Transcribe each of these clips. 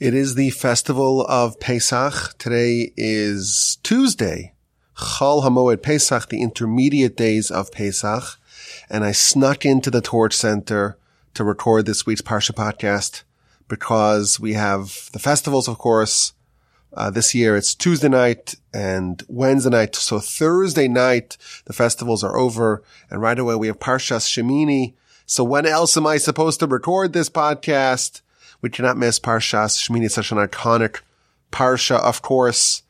It is the festival of Pesach. Today is Tuesday, Chol Hamoed Pesach, the intermediate days of Pesach. And I snuck into the Torch Center to record this week's Parsha podcast because we have the festivals, of course. Uh, this year it's Tuesday night and Wednesday night. So Thursday night, the festivals are over and right away we have Parshas Shemini. So when else am I supposed to record this podcast? We cannot miss Parshas Shemini. It's such an iconic Parsha, of course.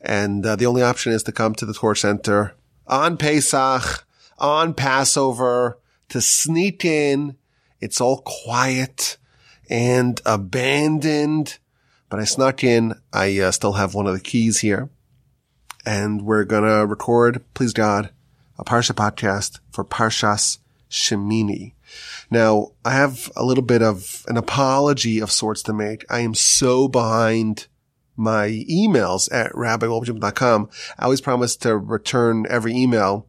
And uh, the only option is to come to the Torch Center on Pesach, on Passover, to sneak in. It's all quiet and abandoned. But I snuck in. I uh, still have one of the keys here. And we're going to record, please God, a Parsha podcast for Parshas Shemini. Now, I have a little bit of an apology of sorts to make. I am so behind my emails at rabbiwolbajim.com. I always promise to return every email.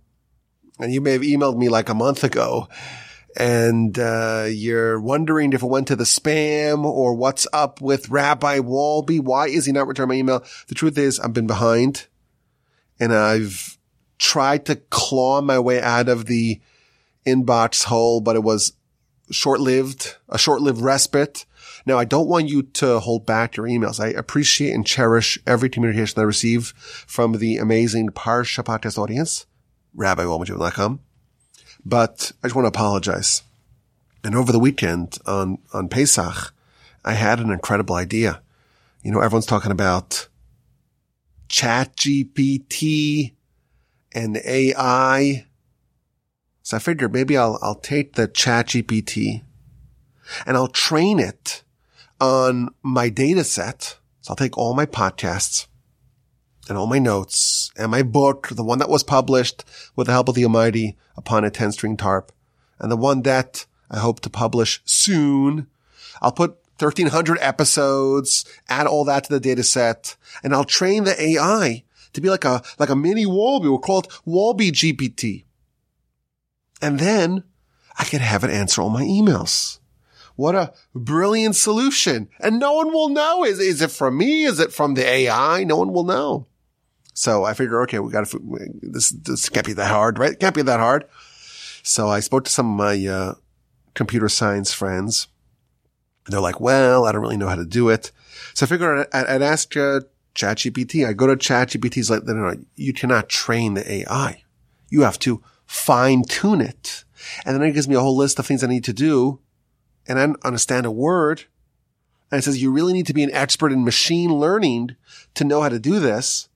And you may have emailed me like a month ago and uh, you're wondering if it went to the spam or what's up with Rabbi Wolbe. Why is he not returning my email? The truth is I've been behind and I've tried to claw my way out of the inbox hole, but it was short-lived, a short-lived respite. Now, I don't want you to hold back your emails. I appreciate and cherish every communication I receive from the amazing Parsha podcast audience, rabbiwolbajim.com. But I just want to apologize. And over the weekend on, on Pesach, I had an incredible idea. You know, everyone's talking about ChatGPT and AI. So I figured maybe I'll, I'll take the ChatGPT and I'll train it on my data set. So I'll take all my podcasts and all my notes and my book, the one that was published with the help of the Almighty upon a 10 string harp and the one that I hope to publish soon. I'll put 1300 episodes, add all that to the data set and I'll train the AI to be like a, like a mini Wolbe. We'll call it Wolbe GPT. And then I could have it answer all my emails. What a brilliant solution. And no one will know. Is, is it from me? Is it from the AI? No one will know. So I figure, okay, we got to, this, this can't be that hard, right? It can't be that hard. So I spoke to some of my, uh, computer science friends. They're like, well, I don't really know how to do it. So I figured I'd, I'd ask, uh, ChatGPT. I go to ChatGPT's like, no, no, no, you cannot train the AI. You have to fine tune it. And then it gives me a whole list of things I need to do. And I don't understand a word. And it says, you really need to be an expert in machine learning to know how to do this.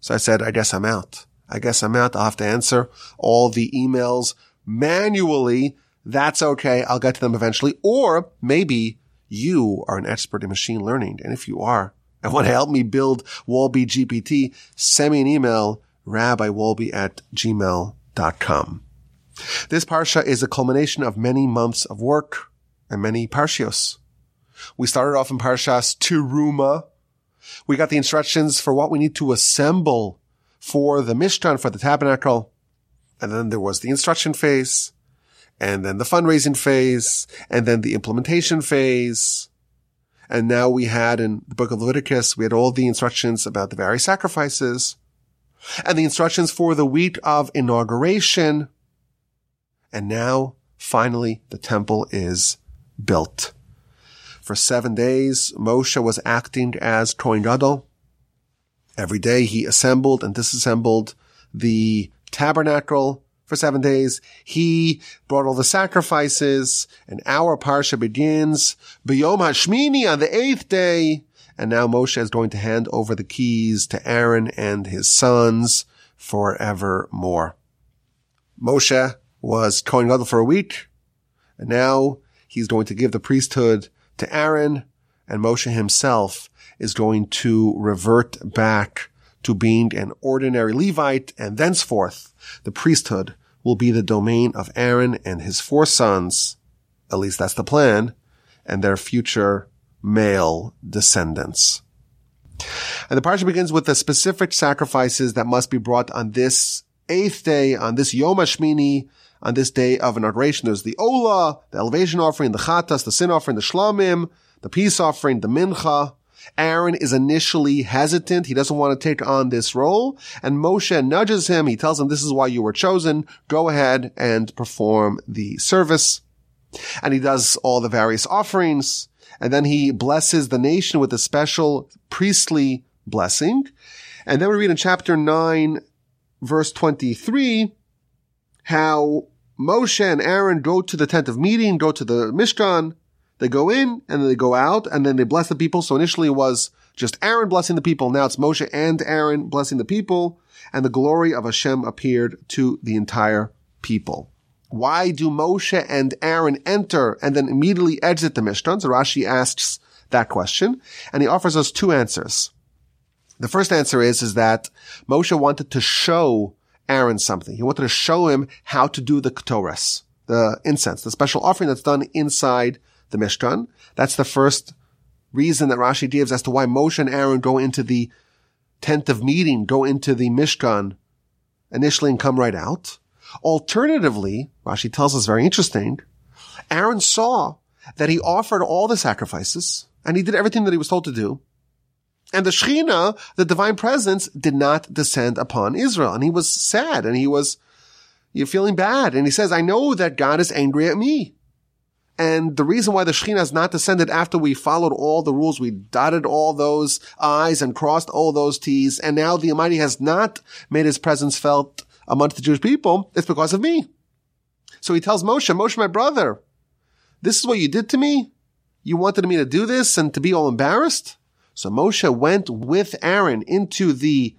So I said, I guess I'm out. I guess I'm out. I'll have to answer all the emails manually. That's okay. I'll get to them eventually. Or maybe you are an expert in machine learning. And if you are and want to help me build Wolbe GPT, send me an email, rabbiwolbe at gmail.com. This parsha is a culmination of many months of work and many parshios. We started off in Parshas Teruma, we got the instructions for what we need to assemble for the Mishkan, for the tabernacle. And then there was the instruction phase, and then the fundraising phase, and then the implementation phase. And now we had in the book of Leviticus, we had all the instructions about the various sacrifices and the instructions for the week of inauguration. And now finally the temple is built. For seven days, Moshe was acting as Kohen Gadol. Every day he assembled and disassembled the tabernacle for seven days. He brought all the sacrifices and our parsha begins B'yom Hashmini on the eighth day. And now Moshe is going to hand over the keys to Aaron and his sons forevermore. Moshe was Kohen Gadol for a week and now he's going to give the priesthood to Aaron and Moshe himself is going to revert back to being an ordinary Levite and thenceforth the priesthood will be the domain of Aaron and his four sons. At least that's the plan and their future male descendants. And the parsha begins with the specific sacrifices that must be brought on this eighth day, on this Yom HaShmini, on this day of inauguration. There's the Ola, the elevation offering, the Chatas, the sin offering, the Shlamim, the peace offering, the Mincha. Aaron is initially hesitant. He doesn't want to take on this role. And Moshe nudges him. He tells him, this is why you were chosen. Go ahead and perform the service. And he does all the various offerings. And then he blesses the nation with a special priestly blessing. And then we read in chapter 9, verse 23, how Moshe and Aaron go to the tent of meeting, go to the Mishkan, they go in and then they go out and then they bless the people. So initially it was just Aaron blessing the people. Now it's Moshe and Aaron blessing the people and the glory of Hashem appeared to the entire people. Why do Moshe and Aaron enter and then immediately exit the Mishkan? So Rashi asks that question and he offers us two answers. The first answer is, is that Moshe wanted to show Aaron something. He wanted to show him how to do the Ketores, the incense, the special offering that's done inside the Mishkan. That's the first reason that Rashi gives as to why Moshe and Aaron go into the tent of meeting, go into the Mishkan initially and come right out. Alternatively, Rashi tells us very interesting, Aaron saw that he offered all the sacrifices and he did everything that he was told to do. And the Shekhinah, the divine presence, did not descend upon Israel. And he was sad and he was you're feeling bad. And he says, I know that God is angry at me. And the reason why the Shekhinah has not descended after we followed all the rules, we dotted all those I's and crossed all those T's, and now the Almighty has not made his presence felt amongst the Jewish people, it's because of me. So he tells Moshe, Moshe, my brother, this is what you did to me? You wanted me to do this and to be all embarrassed? So Moshe went with Aaron into the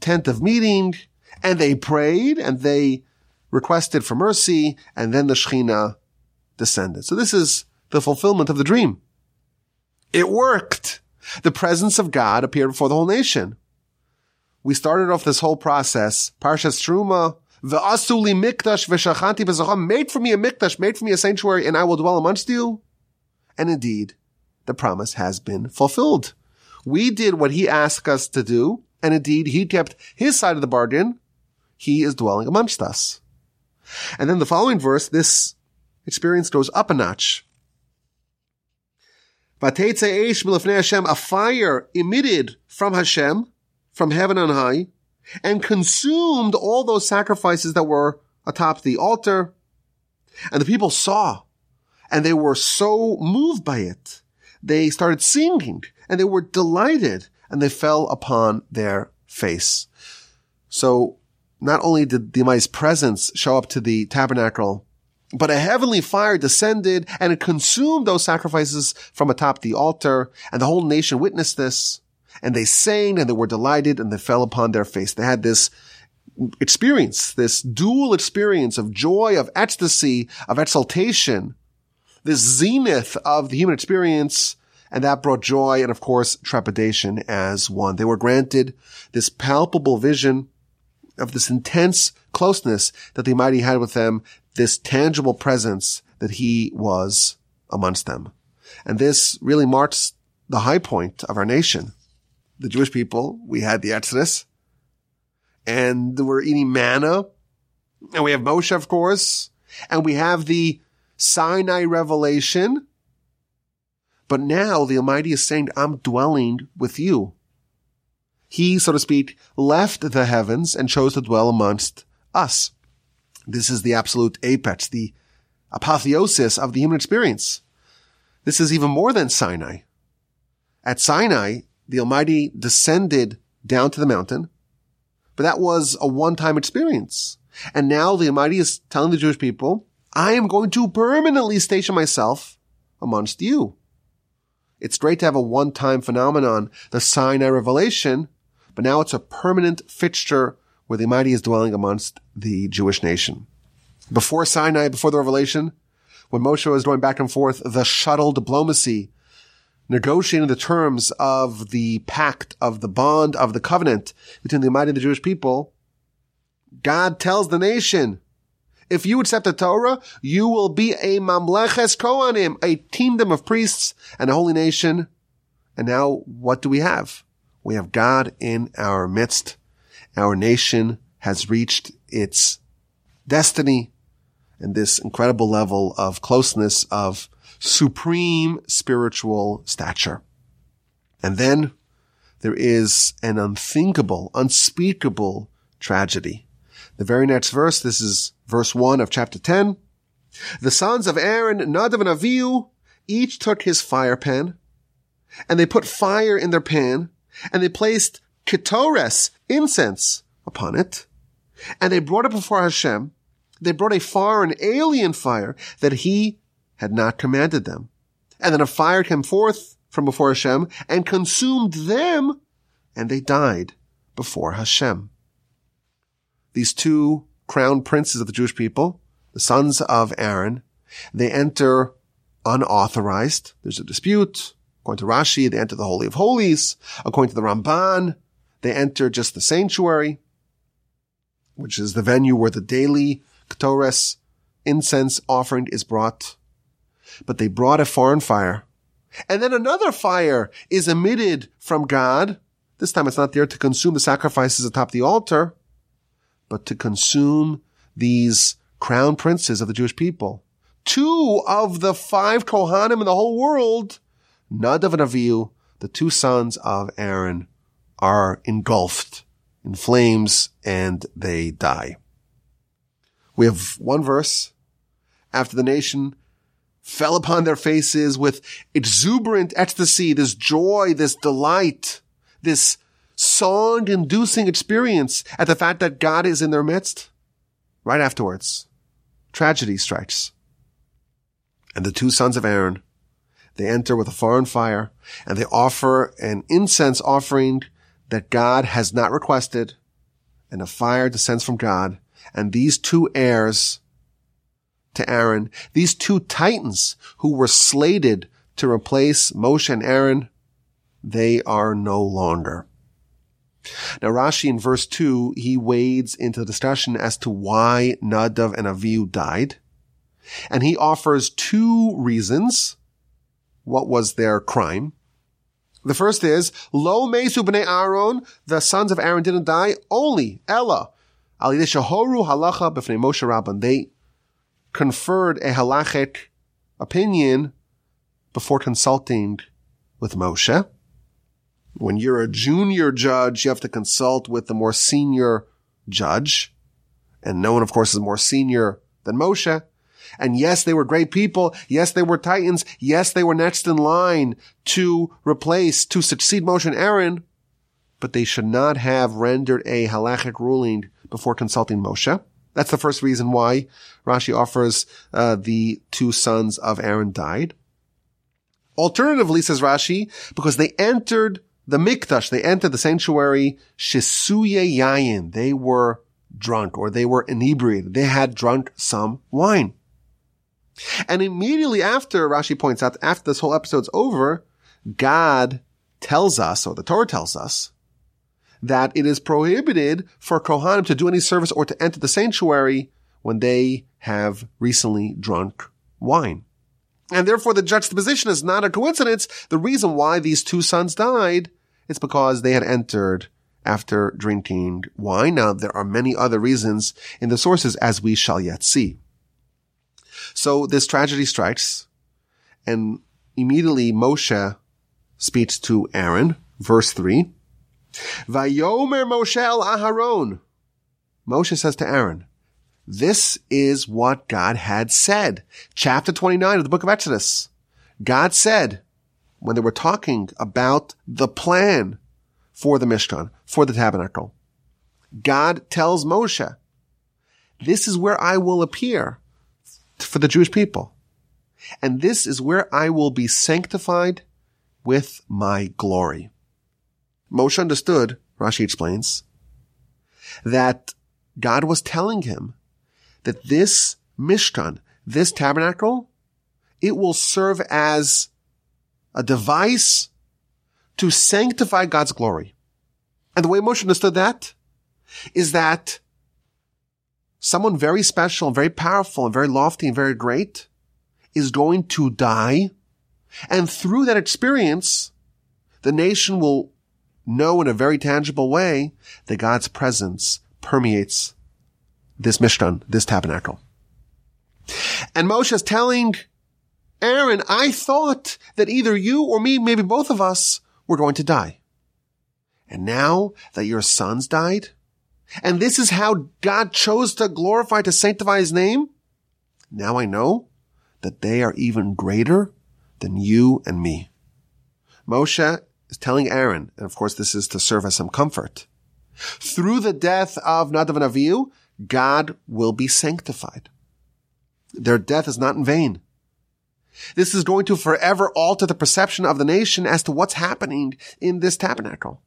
tent of meeting and they prayed and they requested for mercy and then the Shekhinah descended. So this is the fulfillment of the dream. It worked. The presence of God appeared before the whole nation. We started off this whole process, Parshas Teruma, Ve'asuli mikdash v'shachanti b'socham, made for me a mikdash, made for me a sanctuary, and I will dwell amongst you. And indeed, the promise has been fulfilled. We did what he asked us to do, and indeed, he kept his side of the bargain. He is dwelling amongst us. And then the following verse, this experience goes up a notch. A fire emitted from Hashem, from heaven on high, and consumed all those sacrifices that were atop the altar. And the people saw, and they were so moved by it. They started singing, and they were delighted, and they fell upon their face. So, not only did the Almighty's presence show up to the tabernacle but a heavenly fire descended and it consumed those sacrifices from atop the altar, and the whole nation witnessed this. And they sang and they were delighted and they fell upon their face. They had this experience, this dual experience of joy, of ecstasy, of exaltation, this zenith of the human experience. And that brought joy and of course trepidation as one. They were granted this palpable vision of this intense closeness that the Almighty had with them this tangible presence that he was amongst them. And this really marks the high point of our nation. The Jewish people, we had the Exodus and we're eating manna and we have Moshe, of course, and we have the Sinai revelation. But now the Almighty is saying, I'm dwelling with you. He, so to speak, left the heavens and chose to dwell amongst us. This is the absolute apex, the apotheosis of the human experience. This is even more than Sinai. At Sinai, the Almighty descended down to the mountain, but that was a one-time experience. And now the Almighty is telling the Jewish people, I am going to permanently station myself amongst you. It's great to have a one-time phenomenon, the Sinai revelation, but now it's a permanent fixture where the Almighty is dwelling amongst the Jewish nation. Before Sinai, before the revelation, when Moshe was going back and forth, the shuttle diplomacy, negotiating the terms of the pact, of the bond, of the covenant between the Almighty and the Jewish people, God tells the nation, if you accept the Torah, you will be a mamleches kohanim, a kingdom of priests and a holy nation. And now what do we have? We have God in our midst our nation has reached its destiny. and this incredible level of closeness of supreme spiritual stature. And then there is an unthinkable, unspeakable tragedy. The very next verse, this is verse one of chapter 10. The sons of Aaron, Nadav and Avihu, each took his fire pan and they put fire in their pan and they placed ketores, incense upon it. And they brought it before Hashem. They brought a foreign alien fire that he had not commanded them. And then a fire came forth from before Hashem and consumed them and they died before Hashem. These two crown princes of the Jewish people, the sons of Aaron, they enter unauthorized. There's a dispute. According to Rashi, they enter the Holy of Holies. According to the Ramban, they enter just the sanctuary, which is the venue where the daily Ketores incense offering is brought. But they brought a foreign fire. And then another fire is emitted from God. This time it's not there to consume the sacrifices atop the altar, but to consume these crown princes of the Jewish people. Two of the five Kohanim in the whole world Nadav and Avihu, the two sons of Aaron, are engulfed in flames and they die. We have one verse. After the nation fell upon their faces with exuberant ecstasy, this joy, this delight, this song inducing experience at the fact that God is in their midst. Right afterwards, tragedy strikes. And the two sons of Aaron they enter with a foreign fire and they offer an incense offering that God has not requested and a fire descends from God. And these two heirs to Aaron, these two titans who were slated to replace Moshe and Aaron, they are no longer. Now Rashi in verse 2, he wades into the discussion as to why Nadav and Avihu died. And he offers two reasons what was their crime. The first is, Lo Mesu B'nei Aaron, the sons of Aaron didn't die, only, Ella, Al Shahoru Halacha B'fnei Moshe Rabban. They conferred a halachic opinion before consulting with Moshe. When you're a junior judge, you have to consult with the more senior judge. And no one, of course, is more senior than Moshe. And yes, they were great people. Yes, they were titans. Yes, they were next in line to replace, to succeed Moshe and Aaron, but they should not have rendered a halachic ruling before consulting Moshe. That's the first reason why Rashi offers uh, the two sons of Aaron died. Alternatively, says Rashi, because they entered the mikdash, they entered the sanctuary shisuye yayin. They were drunk or they were inebriated. They had drunk some wine. And immediately after, Rashi points out, after this whole episode's over, God tells us, or the Torah tells us, that it is prohibited for Kohanim to do any service or to enter the sanctuary when they have recently drunk wine. And therefore the juxtaposition is not a coincidence. The reason why these two sons died is because they had entered after drinking wine. Now there are many other reasons in the sources as we shall yet see. So this tragedy strikes and immediately Moshe speaks to Aaron, verse three. Vayomer Moshe el Aharon. Moshe says to Aaron, this is what God had said. Chapter 29 of the book of Exodus. God said, when they were talking about the plan for the Mishkan, for the tabernacle, God tells Moshe, this is where I will appear for the Jewish people. And this is where I will be sanctified with my glory. Moshe understood, Rashi explains, that God was telling him that this Mishkan, this tabernacle, it will serve as a device to sanctify God's glory. And the way Moshe understood that is that someone very special, very powerful, and very lofty and very great is going to die. And through that experience, the nation will know in a very tangible way that God's presence permeates this Mishkan, this tabernacle. And Moshe is telling Aaron, I thought that either you or me, maybe both of us, were going to die. And now that your sons died, and this is how God chose to glorify, to sanctify his name, now I know that they are even greater than you and me. Moshe is telling Aaron, and of course this is to serve as some comfort. Through the death of Nadav and Avihu, God will be sanctified. Their death is not in vain. This is going to forever alter the perception of the nation as to what's happening in this tabernacle.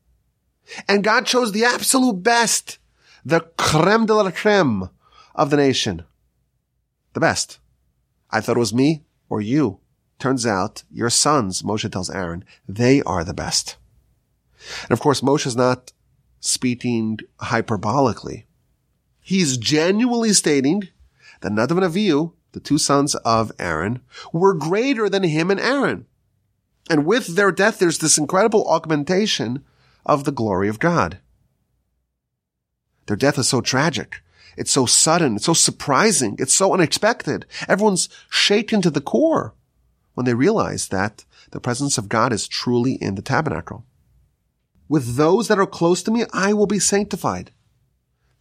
And God chose the absolute best, the creme de la creme of the nation. The best. I thought it was me or you. Turns out your sons, Moshe tells Aaron, they are the best. And of course, Moshe is not speaking hyperbolically. He's genuinely stating that Nadav and Avihu, the two sons of Aaron, were greater than him and Aaron. And with their death, there's this incredible augmentation of the glory of God. Their death is so tragic. It's so sudden. It's so surprising. It's so unexpected. Everyone's shaken to the core when they realize that the presence of God is truly in the tabernacle. With those that are close to me, I will be sanctified.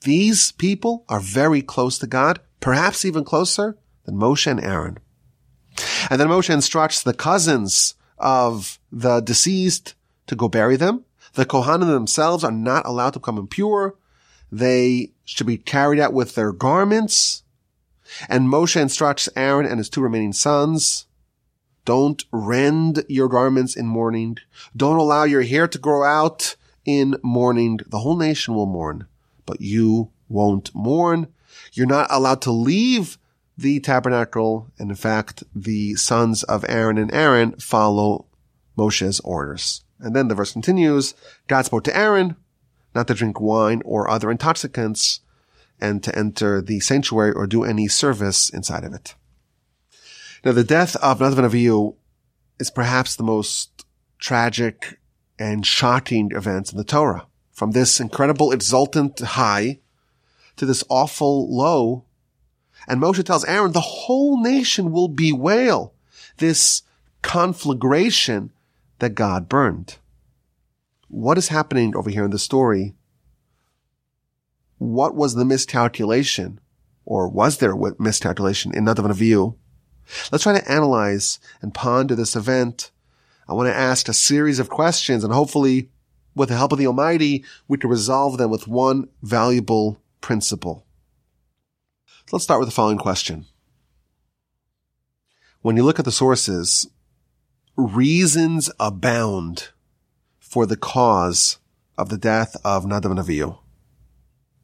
These people are very close to God, perhaps even closer than Moshe and Aaron. And then Moshe instructs the cousins of the deceased to go bury them. The Kohanim themselves are not allowed to become impure. They should be carried out with their garments. And Moshe instructs Aaron and his two remaining sons, don't rend your garments in mourning. Don't allow your hair to grow out in mourning. The whole nation will mourn, but you won't mourn. You're not allowed to leave the tabernacle. And in fact, the sons of Aaron and Aaron follow Moshe's orders. And then the verse continues, God spoke to Aaron not to drink wine or other intoxicants and to enter the sanctuary or do any service inside of it. Now, the death of Nadav and Avihu is perhaps the most tragic and shocking event in the Torah. From this incredible exultant high to this awful low. And Moshe tells Aaron, the whole nation will bewail this conflagration that God burned. What is happening over here in the story? What was the miscalculation? Or was there a miscalculation in Nadav Avihu? Let's try to analyze and ponder this event. I want to ask a series of questions and hopefully with the help of the Almighty, we can resolve them with one valuable principle. So let's start with the following question. When you look at the sources, reasons abound for the cause of the death of Nadav and Avihu.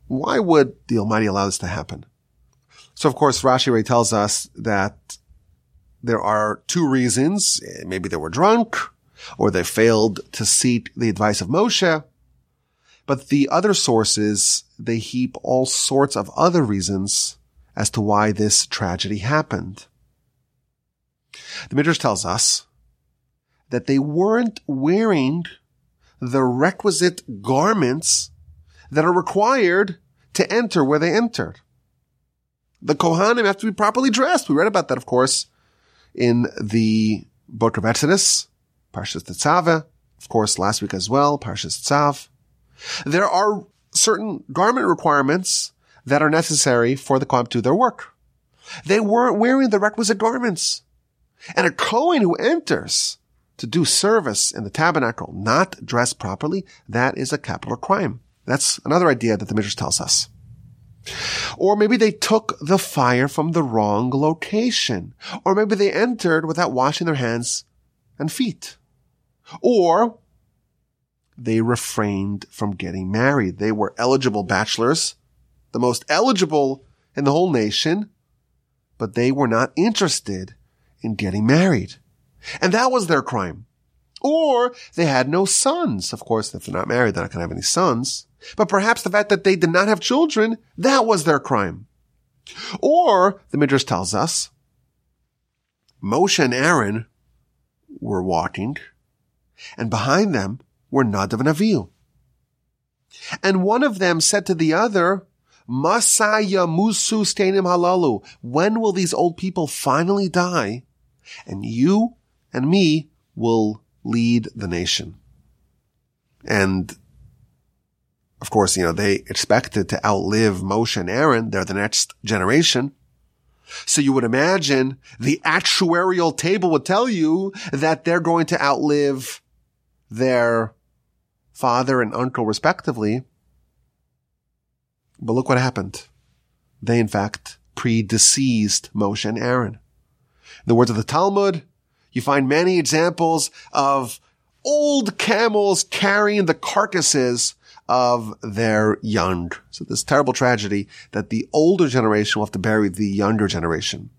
Why would the Almighty allow this to happen? So of course, Rashi Ray tells us that there are two reasons. Maybe they were drunk or they failed to seek the advice of Moshe. But the other sources, they heap all sorts of other reasons as to why this tragedy happened. The Midrash tells us that they weren't wearing the requisite garments that are required to enter where they entered. The Kohanim have to be properly dressed. We read about that, of course, in the book of Exodus, Parshas Tetzaveh, of course, last week as well, Parshas Tzav. There are certain garment requirements that are necessary for the Kohen to do their work. They weren't wearing the requisite garments. And a Kohen who enters to do service in the tabernacle, not dressed properly, that is a capital crime. That's another idea that the Midrash tells us. Or maybe they took the fire from the wrong location. Or maybe they entered without washing their hands and feet. Or they refrained from getting married. They were eligible bachelors, the most eligible in the whole nation, but they were not interested in getting married. And that was their crime. Or they had no sons. Of course, if they're not married, they're not going to have any sons. But perhaps the fact that they did not have children, that was their crime. Or, the Midrash tells us, Moshe and Aaron were walking, and behind them were Nadav and Avihu. And one of them said to the other, Masaya musu stainim halalu. When will these old people finally die? And you and me will lead the nation. And of course, you know, they expected to outlive Moshe and Aaron. They're the next generation. So you would imagine the actuarial table would tell you that they're going to outlive their father and uncle respectively. But look what happened. They in fact predeceased Moshe and Aaron. In the words of the Talmud, you find many examples of old camels carrying the carcasses of their young. So this terrible tragedy that the older generation will have to bury the younger generation.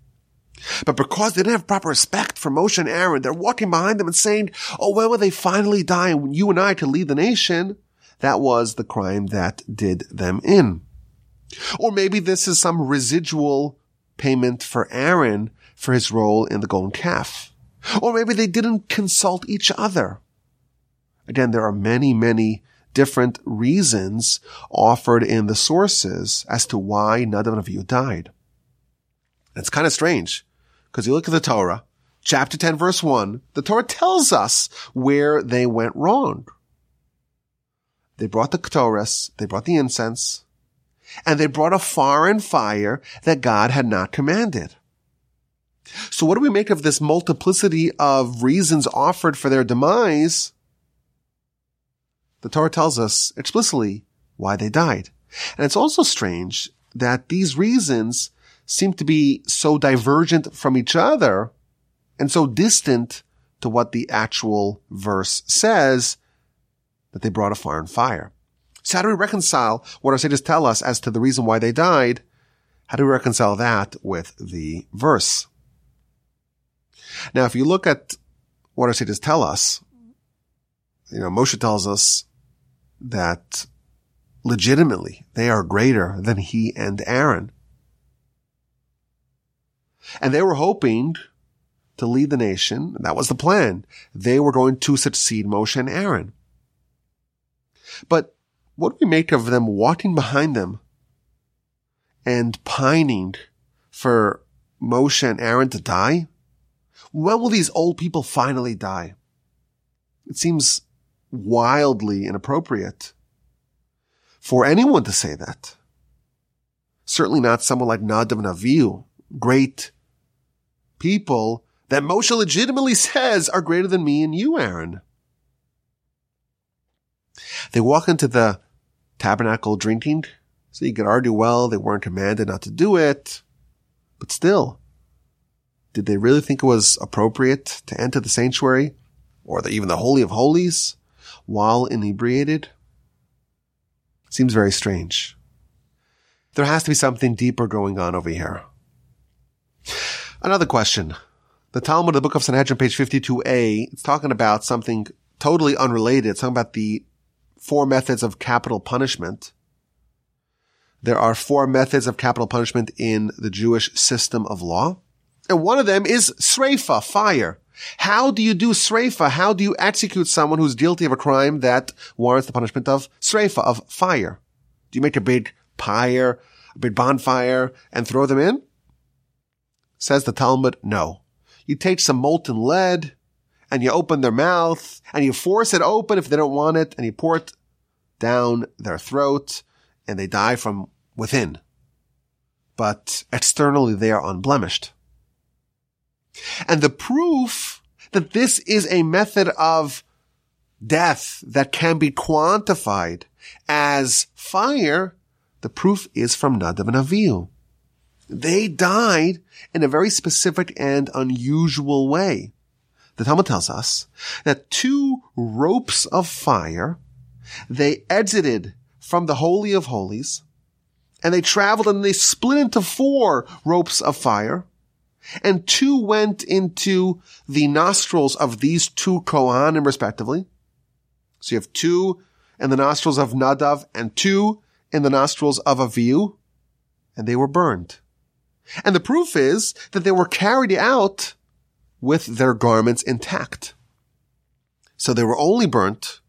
But because they didn't have proper respect for Moshe and Aaron, they're walking behind them and saying, Oh, when will they finally die? And you and I to lead the nation, that was the crime that did them in. Or maybe this is some residual payment for Aaron for his role in the golden calf. Or maybe they didn't consult each other. Again, there are many, many different reasons offered in the sources as to why Nadav and Avihu died. It's kind of strange because you look at the Torah, chapter 10, verse 1, the Torah tells us where they went wrong. They brought the Ketores, they brought the incense, and they brought a foreign fire that God had not commanded. So what do we make of this multiplicity of reasons offered for their demise? The Torah tells us explicitly why they died. And it's also strange that these reasons seem to be so divergent from each other and so distant to what the actual verse says that they brought a foreign fire. So how do we reconcile what our sages tell us as to the reason why they died? How do we reconcile that with the verse? Now, if you look at what our sages tell us, you know, Moshe tells us that legitimately they are greater than he and Aaron. And they were hoping to lead the nation. That was the plan. They were going to succeed Moshe and Aaron. But what do we make of them walking behind them and pining for Moshe and Aaron to die? When will these old people finally die? It seems wildly inappropriate for anyone to say that. Certainly not someone like Nadav and Avihu, great people that Moshe legitimately says are greater than me and you, Aaron. They walk into the tabernacle drinking, so you could argue, well, they weren't commanded not to do it, but still, did they really think it was appropriate to enter the sanctuary or the, even the Holy of Holies while inebriated? Seems very strange. There has to be something deeper going on over here. Another question. The Talmud, the book of Sanhedrin, page 52a, it's talking about something totally unrelated. It's talking about the four methods of capital punishment. There are four methods of capital punishment in the Jewish system of law. And one of them is sreifa, fire. How do you do sreifa? How do you execute someone who's guilty of a crime that warrants the punishment of sreifa, of fire? Do you make a big pyre, a big bonfire, and throw them in? Says the Talmud, no. You take some molten lead, and you open their mouth, and you force it open if they don't want it, and you pour it down their throat, and they die from within. But externally they are unblemished. And the proof that this is a method of death that can be quantified as fire, the proof is from Nadav and Avihu. They died in a very specific and unusual way. The Talmud tells us that two ropes of fire, they exited from the Holy of Holies, and they traveled and they split into four ropes of fire, and two went into the nostrils of these two Kohanim respectively. So you have two in the nostrils of Nadav and two in the nostrils of Avihu, and they were burned. And the proof is that they were carried out with their garments intact. So they were only burnt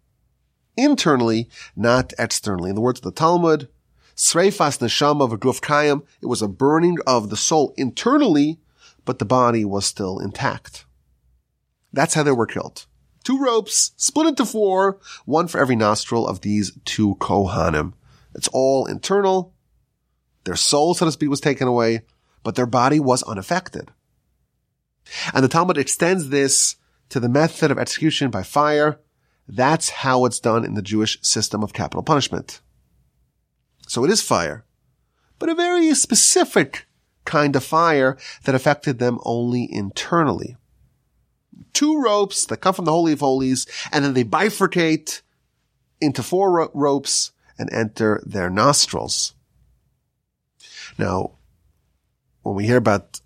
internally, not externally. In the words of the Talmud, Sreifas neshama of Gruf Kayim, it was a burning of the soul internally, but the body was still intact. That's how they were killed. Two ropes, split into four, one for every nostril of these two Kohanim. It's all internal. Their soul, so to speak, was taken away, but their body was unaffected. And the Talmud extends this to the method of execution by fire. That's how it's done in the Jewish system of capital punishment. So it is fire, but a very specific kind of fire that affected them only internally. Two ropes that come from the Holy of Holies, and then they bifurcate into four ro- ropes and enter their nostrils. Now, when we hear about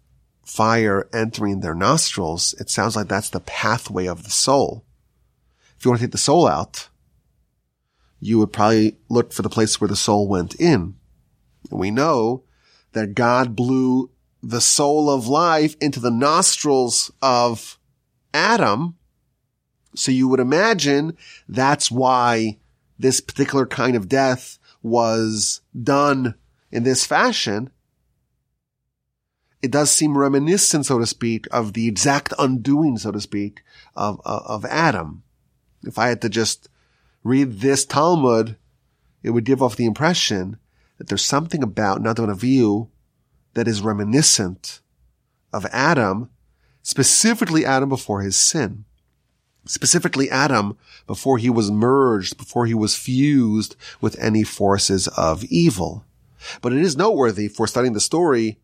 fire entering their nostrils, it sounds like that's the pathway of the soul. If you want to take the soul out, you would probably look for the place where the soul went in. We know that God blew the soul of life into the nostrils of Adam. So you would imagine that's why this particular kind of death was done in this fashion. It does seem reminiscent, so to speak, of the exact undoing, so to speak, of, of, of Adam. If I had to just read this Talmud, it would give off the impression that there's something about Nadav that is reminiscent of Adam, specifically Adam before his sin. Specifically Adam before he was merged, before he was fused with any forces of evil. But it is noteworthy for studying the story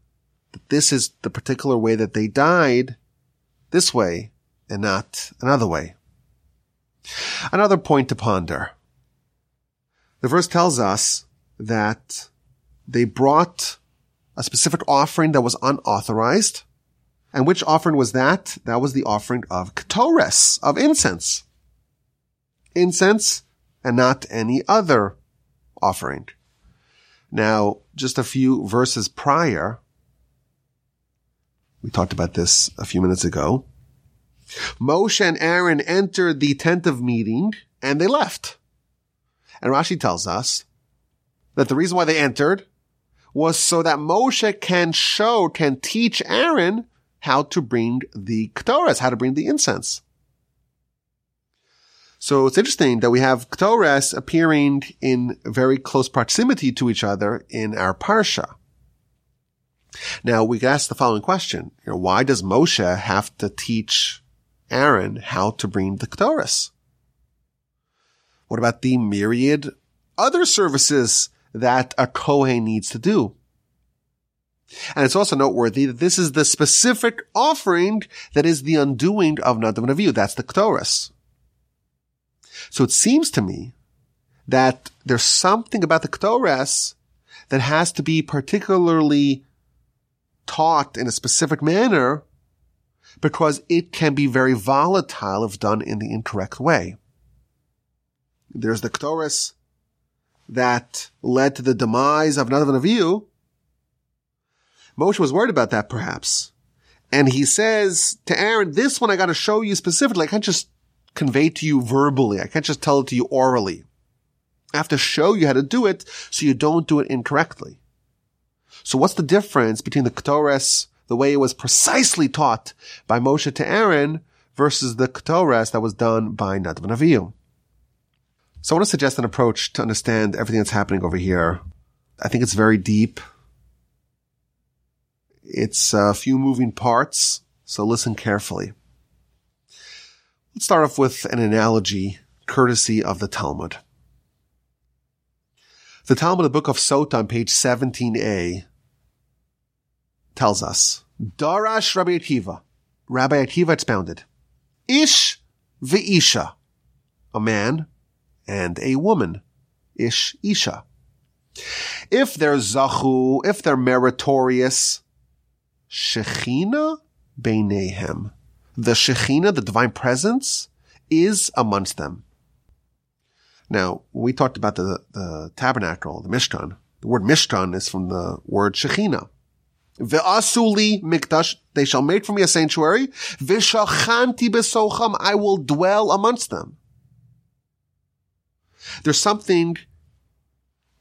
that this is the particular way that they died this way and not another way. Another point to ponder. The verse tells us that they brought a specific offering that was unauthorized. And which offering was that? That was the offering of ketores, of incense. Incense and not any other offering. Now, just a few verses prior, we talked about this a few minutes ago. Moshe and Aaron entered the tent of meeting and they left. And Rashi tells us that the reason why they entered was so that Moshe can show, can teach Aaron how to bring the ketores, how to bring the incense. So it's interesting that we have ketores appearing in very close proximity to each other in our parsha. Now we could ask the following question: you know, Why does Moshe have to teach Aaron how to bring the ketores? What about the myriad other services that a Kohen needs to do? And it's also noteworthy that this is the specific offering that is the undoing of Nadav and Avihu. That's the ketores. So it seems to me that there's something about the ketores that has to be particularly taught in a specific manner because it can be very volatile if done in the incorrect way. There's the ketores that led to the demise of Nadav and Avihu. Moshe was worried about that perhaps. And he says to Aaron, this one I got to show you specifically. I can't just convey to you verbally. I can't just tell it to you orally. I have to show you how to do it so you don't do it incorrectly. So what's the difference between the ketores, the way it was precisely taught by Moshe to Aaron, versus the ketores that was done by Nadav and Avihu? So I want to suggest an approach to understand everything that's happening over here. I think it's very deep. It's a few moving parts, so listen carefully. Let's start off with an analogy courtesy of the Talmud. The Talmud, the book of Sota on page 17a, tells us, Darash Rabbi Akiva, Rabbi Akiva expounded, Ish v'isha, a man and a woman, Ish Isha. If they're zachu, if they're meritorious, Shechina beinehem. The Shechina, the divine presence, is amongst them. Now, we talked about the, the tabernacle, the Mishkan. The word Mishkan is from the word Shechina. Ve'asuli mikdash, they shall make for me a sanctuary. V'shachanti besocham, I will dwell amongst them. There's something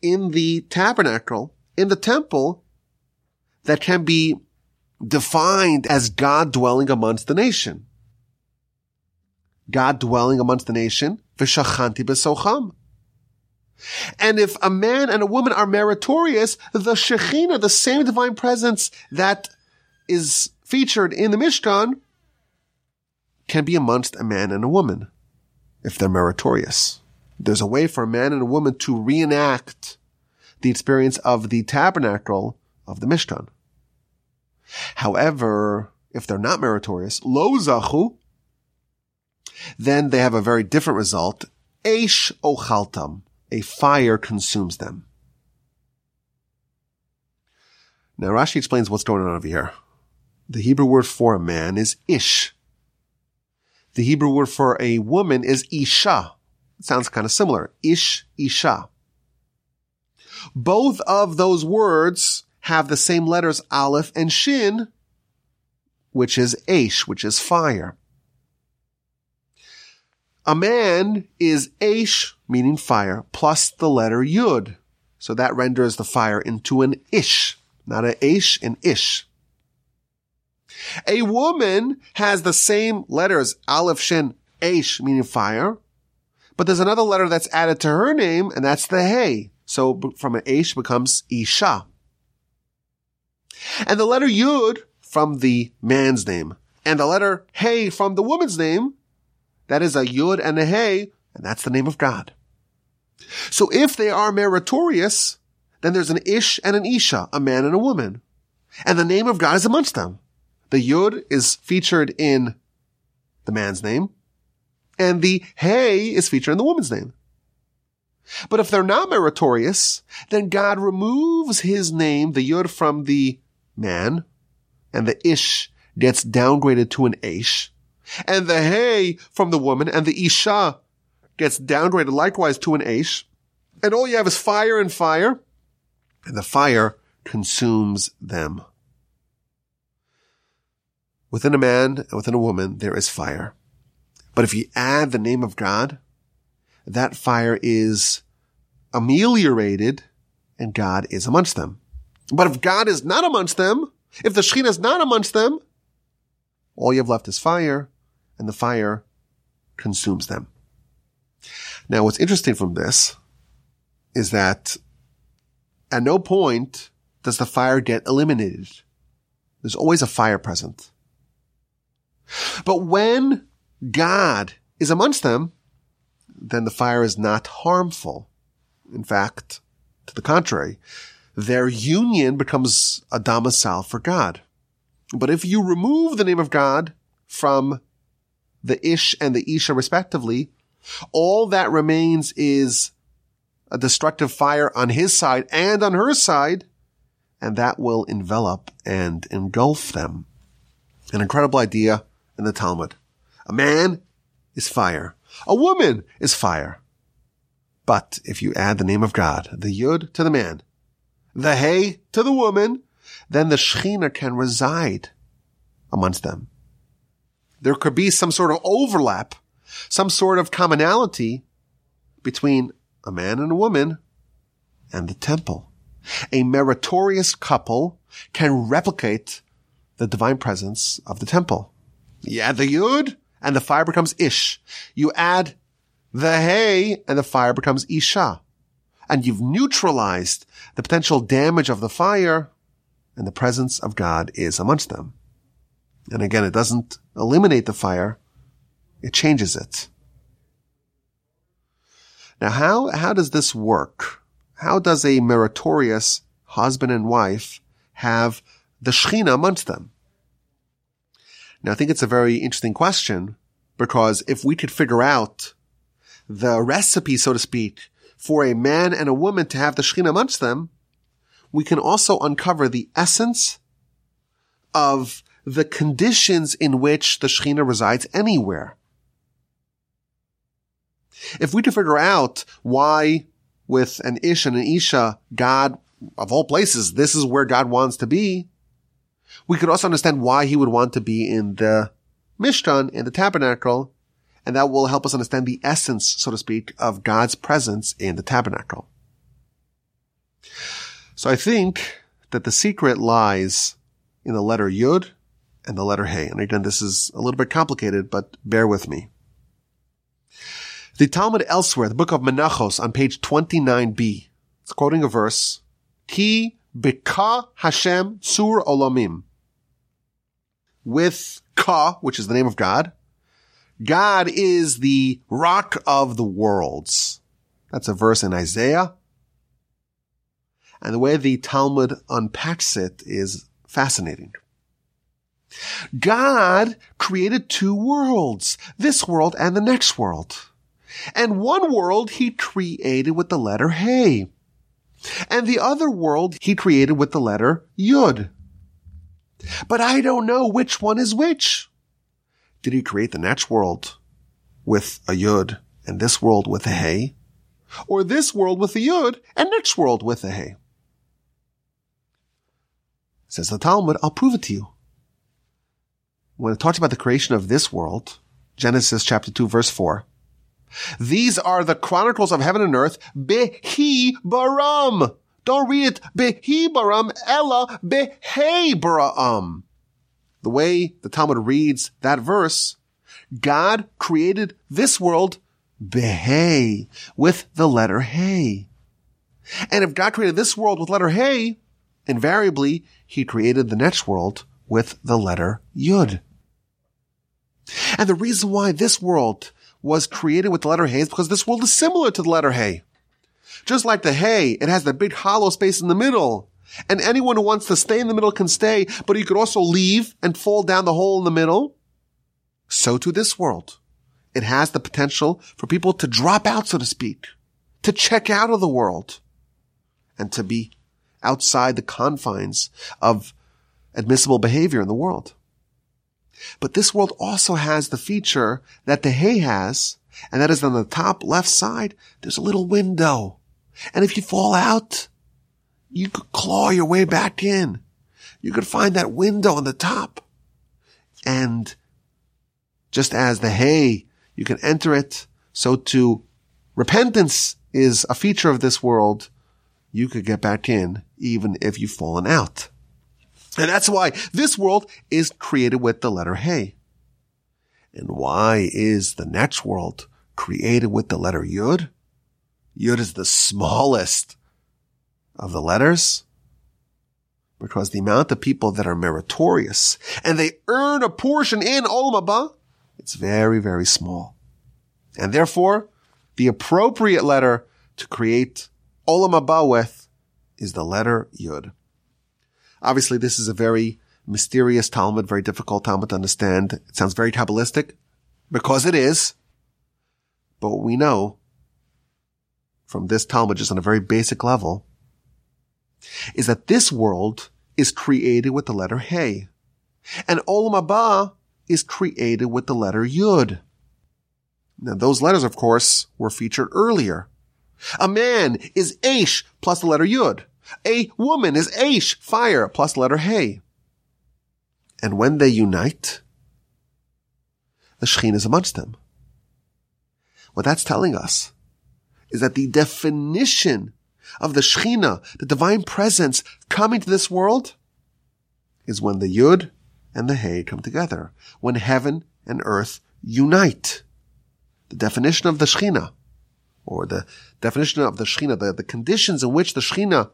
in the tabernacle, in the temple, that can be defined as God dwelling amongst the nation. God dwelling amongst the nation, v'shachanti b'socham. And if a man and a woman are meritorious, the Shekhinah, the same divine presence that is featured in the Mishkan, can be amongst a man and a woman if they're meritorious. There's a way for a man and a woman to reenact the experience of the tabernacle of the Mishkan. However, if they're not meritorious, lo zachu, then they have a very different result. Eish ochaltam, a fire consumes them. Now Rashi explains what's going on over here. The Hebrew word for a man is ish. The Hebrew word for a woman is isha. Sounds kind of similar. Ish, isha. Both of those words have the same letters aleph and shin, which is aish, which is fire. A man is aish, meaning fire, plus the letter yud. So that renders the fire into an ish, not an aish, an ish. A woman has the same letters, aleph, shin, aish, meaning fire, but there's another letter that's added to her name, and that's the hey. So from an aish becomes isha. And the letter yud from the man's name, and the letter hey from the woman's name, that is a yud and a hey, and that's the name of God. So if they are meritorious, then there's an ish and an isha, a man and a woman. And the name of God is amongst them. The Yud is featured in the man's name, and the Hey is featured in the woman's name. But if they're not meritorious, then God removes his name, the Yud, from the man, and the Ish gets downgraded to an Aish, and the Hey from the woman, and the Isha gets downgraded likewise to an Aish, and all you have is fire and fire, and the fire consumes them. Within a man and within a woman, there is fire. But if you add the name of God, that fire is ameliorated and God is amongst them. But if God is not amongst them, if the Shekhinah is not amongst them, all you have left is fire and the fire consumes them. Now, what's interesting from this is that at no point does the fire get eliminated. There's always a fire present. But when God is amongst them, then the fire is not harmful. In fact, to the contrary, their union becomes a domicile for God. But if you remove the name of God from the Ish and the Isha respectively, all that remains is a destructive fire on his side and on her side, and that will envelop and engulf them. An incredible idea in the Talmud. A man is fire. A woman is fire. But if you add the name of God, the Yud to the man, the Hey to the woman, then the Shekhinah can reside amongst them. There could be some sort of overlap, some sort of commonality between a man and a woman and the temple. A meritorious couple can replicate the divine presence of the temple. Add the yud and the fire becomes ish. You add the hay and the fire becomes isha. And you've neutralized the potential damage of the fire and the presence of God is amongst them. And again, it doesn't eliminate the fire. It changes it. Now, how, how does this work? How does a meritorious husband and wife have the Shekhinah amongst them? Now, I think it's a very interesting question because if we could figure out the recipe, so to speak, for a man and a woman to have the Shekhinah amongst them, we can also uncover the essence of the conditions in which the Shekhinah resides anywhere. If we could figure out why with an Ish and an Isha, God, of all places, this is where God wants to be, we could also understand why he would want to be in the Mishkan, in the tabernacle, and that will help us understand the essence, so to speak, of God's presence in the tabernacle. So I think that the secret lies in the letter Yud and the letter Hey. And again, this is a little bit complicated, but bear with me. The Talmud elsewhere, the book of Menachos on page 29b, it's quoting a verse, Ki bika Hashem tsur olamim. With Ka, which is the name of God, God is the rock of the worlds. That's a verse in Isaiah. And the way the Talmud unpacks it is fascinating. God created two worlds, this world and the next world. And one world he created with the letter Hey. And the other world he created with the letter Yud. But I don't know which one is which. Did he create the next world with a Yud and this world with a Hey? Or this world with a Yud and next world with a Hey? Says the Talmud, I'll prove it to you. When it talks about the creation of this world, Genesis chapter 2 verse 4, these are the chronicles of heaven and earth, behi baram. Don't read it behi baram, ella behe. The way the Talmud reads that verse, God created this world behe, with the letter hey. And if God created this world with letter hey, invariably he created the next world with the letter yud. And the reason why this world was created with the letter Hey is because this world is similar to the letter Hey. Just like the hay, it has the big hollow space in the middle. And anyone who wants to stay in the middle can stay, but you could also leave and fall down the hole in the middle. So to this world. It has the potential for people to drop out, so to speak, to check out of the world and to be outside the confines of admissible behavior in the world. But this world also has the feature that the hay has, and that is on the top left side, there's a little window. And if you fall out, you could claw your way back in. You could find that window on the top. And just as the hay, you can enter it, so too repentance is a feature of this world. You could get back in even if you've fallen out. And that's why this world is created with the letter Hey. And why is the next world created with the letter Yud? Yud is the smallest of the letters because the amount of people that are meritorious and they earn a portion in Olam Haba, it's very, very small. And therefore, the appropriate letter to create Olam Haba with is the letter Yud. Obviously, this is a very mysterious Talmud, very difficult Talmud to understand. It sounds very Kabbalistic because it is. But we know from this Talmud, just on a very basic level, is that this world is created with the letter Hey. And Olam Haba is created with the letter Yud. Now, those letters, of course, were featured earlier. A man is Aish plus the letter Yud. A woman is Aish, fire, plus the letter Hey. And when they unite, the Shekhinah is amongst them. What that's telling us is that the definition of the Shekhinah, the divine presence coming to this world, is when the Yud and the Hey come together, when heaven and earth unite. The definition of the Shekhinah, or the definition of the Shekhinah, the, the conditions in which the Shekhinah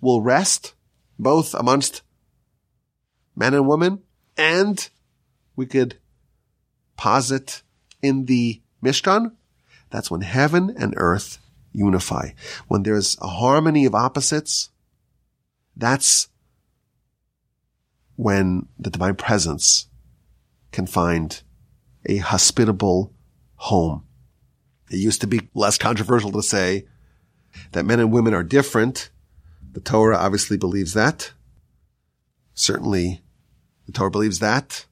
will rest both amongst men and women, and we could posit in the Mishkan, that's when heaven and earth unify. When there's a harmony of opposites, that's when the divine presence can find a hospitable home. It used to be less controversial to say that men and women are different the Torah obviously believes that. Certainly, the Torah believes that.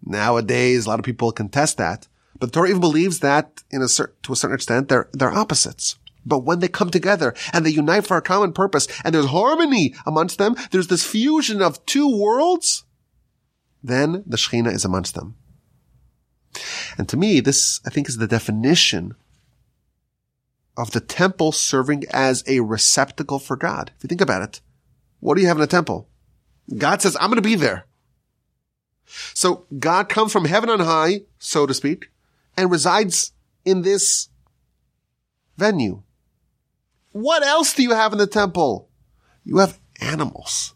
Nowadays, a lot of people contest that. But the Torah even believes that in a certain, to a certain extent, they're, they're opposites. But when they come together and they unite for a common purpose and there's harmony amongst them, there's this fusion of two worlds, then the Shekhinah is amongst them. And to me, this, I think, is the definition of the temple serving as a receptacle for God. If you think about it, what do you have in a temple? God says, I'm going to be there. So God comes from heaven on high, so to speak, and resides in this venue. What else do you have in the temple? You have animals.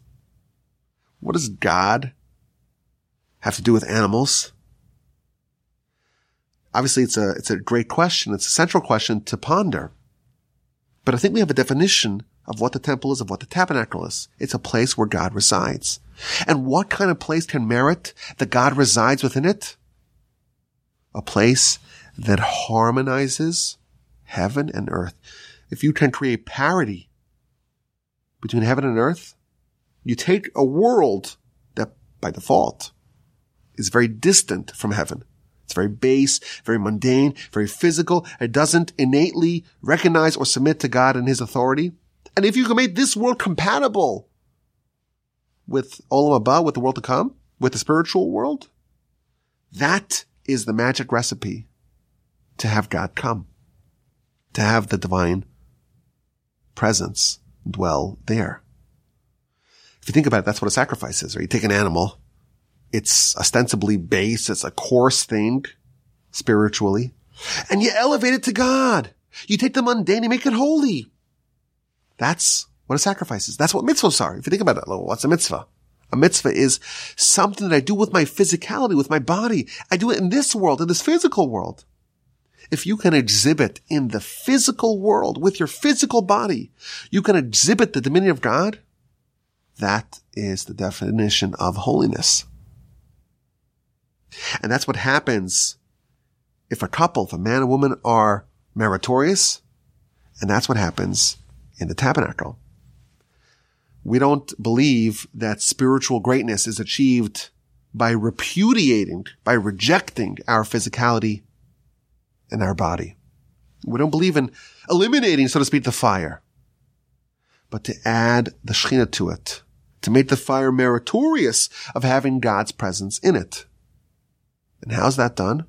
What does God have to do with animals? Obviously, it's a, it's a great question. It's a central question to ponder. But I think we have a definition of what the temple is, of what the tabernacle is. It's a place where God resides. And what kind of place can merit that God resides within it? A place that harmonizes heaven and earth. If you can create parity between heaven and earth, you take a world that by default is very distant from heaven. It's very base, very mundane, very physical. It doesn't innately recognize or submit to God and his authority. And if you can make this world compatible with Olam Haba, with the world to come, with the spiritual world, that is the magic recipe to have God come, to have the divine presence dwell there. If you think about it, that's what a sacrifice is, right? You take an animal, it's ostensibly base, it's a coarse thing spiritually, and you elevate it to God. You take the mundane, and make it holy. That's what a sacrifice is. That's what mitzvahs are. If you think about it, what's a mitzvah? A mitzvah is something that I do with my physicality, with my body. I do it in this world, in this physical world. If you can exhibit in the physical world with your physical body, you can exhibit the dominion of God. That is the definition of holiness. And that's what happens if a couple, if a man and woman are meritorious. And that's what happens in the tabernacle. We don't believe that spiritual greatness is achieved by repudiating, by rejecting our physicality and our body. We don't believe in eliminating, so to speak, the fire, but to add the Shekhinah to it, to make the fire meritorious of having God's presence in it. And how's that done?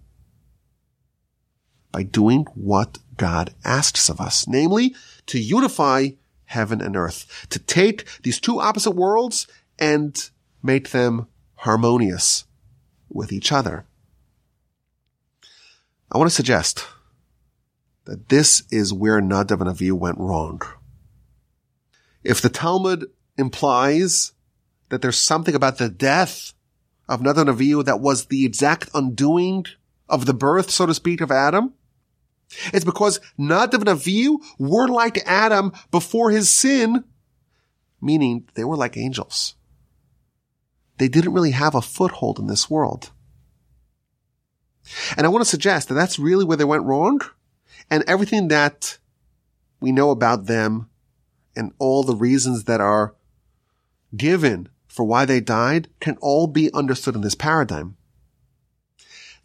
By doing what God asks of us, namely to unify heaven and earth, to take these two opposite worlds and make them harmonious with each other. I want to suggest that this is where Nadav and Avihu went wrong. If the Talmud implies that there's something about the death of Nadav and Avihu that was the exact undoing of the birth, so to speak, of Adam, it's because Nadav and Avihu were like Adam before his sin, meaning they were like angels. They didn't really have a foothold in this world. And I want to suggest that that's really where they went wrong. And everything that we know about them and all the reasons that are given for why they died can all be understood in this paradigm.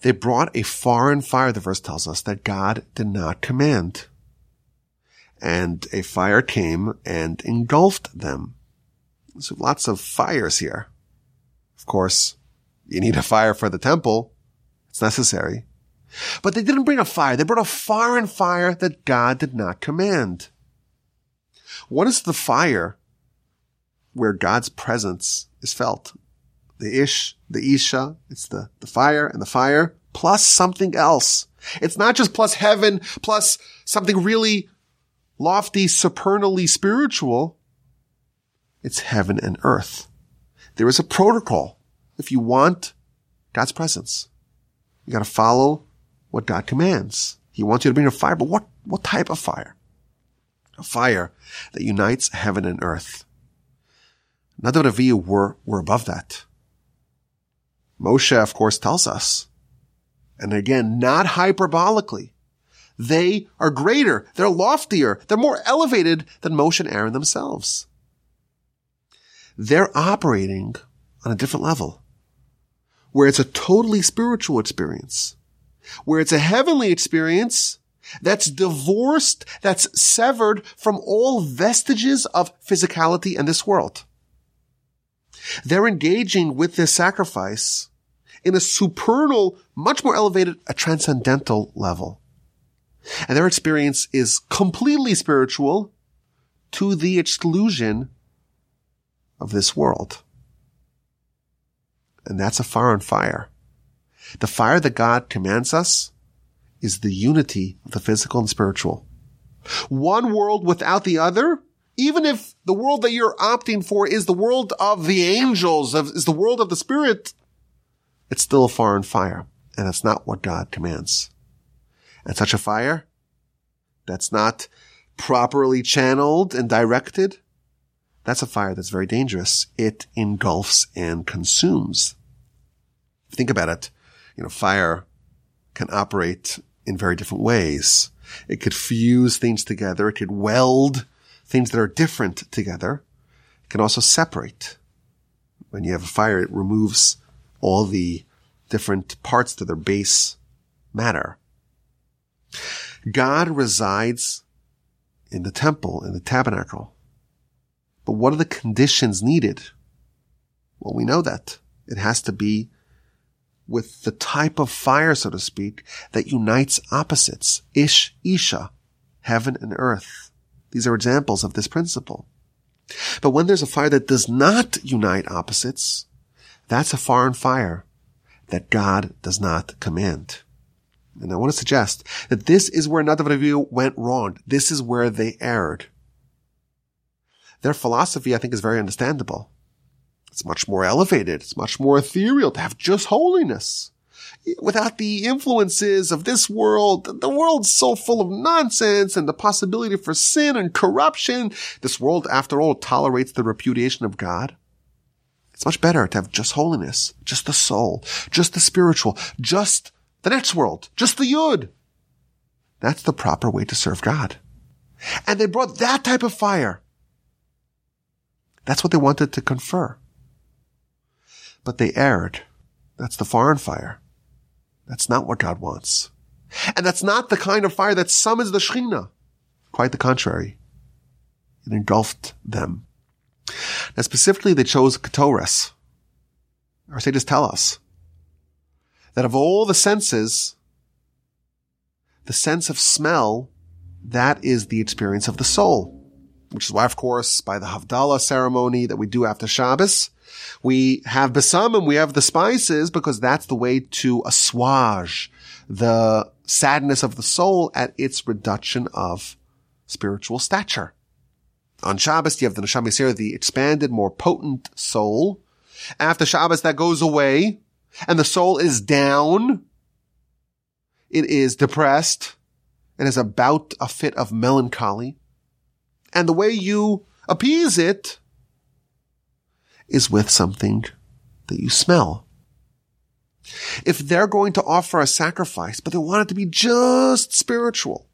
They brought a foreign fire, the verse tells us, that God did not command. And a fire came and engulfed them. So lots of fires here. Of course, you need a fire for the temple. It's necessary. But they didn't bring a fire. They brought a foreign fire that God did not command. What is the fire where God's presence is felt? The ish, the isha, it's the, the fire and the fire plus something else. It's not just plus heaven plus something really lofty, supernally spiritual. It's heaven and earth. There is a protocol. If you want God's presence, you got to follow what God commands. He wants you to bring a fire, but what, what type of fire? A fire that unites heaven and earth. Nadav and Avihu were, were above that. Moshe, of course, tells us, and again, not hyperbolically, they are greater, they're loftier, they're more elevated than Moshe and Aaron themselves. They're operating on a different level, where it's a totally spiritual experience, where it's a heavenly experience that's divorced, that's severed from all vestiges of physicality in this world. They're engaging with this sacrifice in a supernal, much more elevated, a transcendental level. And their experience is completely spiritual to the exclusion of this world. And that's a fire on fire. The fire that God commands us is the unity of the physical and spiritual. One world without the other, even if the world that you're opting for is the world of the angels, is the world of the spirit, it's still a fire on fire. And that's not what God commands. And such a fire that's not properly channeled and directed, that's a fire that's very dangerous. It engulfs and consumes. Think about it. You know, fire can operate in very different ways. It could fuse things together. It could weld things that are different together. It can also separate. When you have a fire, it removes all the different parts to their base matter. God resides in the temple, in the tabernacle. But what are the conditions needed? Well, we know that. It has to be with the type of fire, so to speak, that unites opposites. Ish, Isha, heaven and earth. These are examples of this principle. But when there's a fire that does not unite opposites, that's a foreign fire that God does not command. And I want to suggest that this is where Nadav and Avihu went wrong. This is where they erred. Their philosophy, I think, is very understandable. It's much more elevated. It's much more ethereal to have just holiness. Without the influences of this world, the world's so full of nonsense and the possibility for sin and corruption. This world, after all, tolerates the repudiation of God. It's much better to have just holiness, just the soul, just the spiritual, just the next world, just the yud. That's the proper way to serve God. And they brought that type of fire. That's what they wanted to confer. But they erred. That's the foreign fire. That's not what God wants. And that's not the kind of fire that summons the Shekhinah. Quite the contrary. It engulfed them. Now specifically they chose Ketores. Our sages tell us that of all the senses, the sense of smell, that is the experience of the soul. Which is why, of course, by the Havdalah ceremony that we do after Shabbos, we have besamim, we have the spices, because that's the way to assuage the sadness of the soul at its reduction of spiritual stature. On Shabbos, you have the Neshama the expanded, more potent soul. After Shabbos, that goes away, and the soul is down. It is depressed and is about a fit of melancholy. And the way you appease it is with something that you smell. If they're going to offer a sacrifice, but they want it to be just spiritual,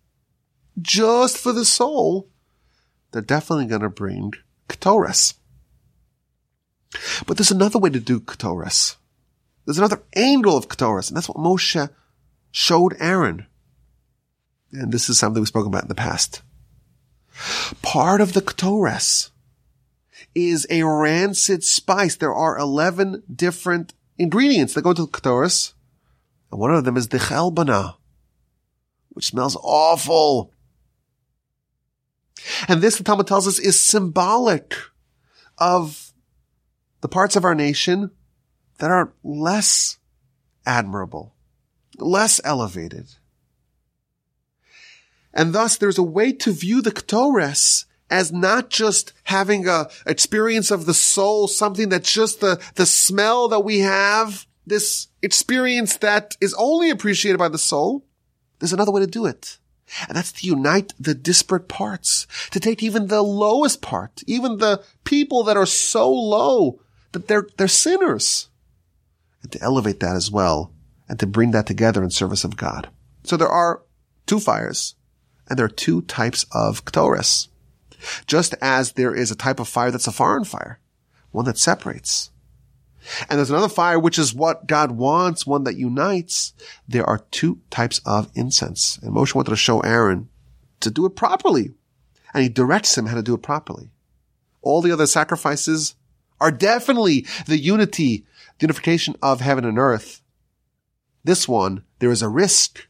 just for the soul, they're definitely going to bring Ketores. But there's another way to do Ketores. There's another angle of Ketores, and that's what Moshe showed Aaron. And this is something we've spoken about in the past. Part of the Ketores is a rancid spice. There are 11 different ingredients that go into the Ketores. And one of them is the chelbana, which smells awful. And this, the Talmud tells us, is symbolic of the parts of our nation that are less admirable, less elevated. And thus there's a way to view the Ketores as not just having a experience of the soul, something that's just the, the smell that we have, this experience that is only appreciated by the soul. There's another way to do it. And that's to unite the disparate parts, to take even the lowest part, even the people that are so low that they're, they're sinners, and to elevate that as well, and to bring that together in service of God. So there are two fires, and there are two types of Ketores. Just as there is a type of fire that's a foreign fire, one that separates. And there's another fire, which is what God wants, one that unites. There are two types of incense. And Moshe wanted to show Aaron to do it properly. And he directs him how to do it properly. All the other sacrifices are definitely the unity, the unification of heaven and earth. This one, there is a risk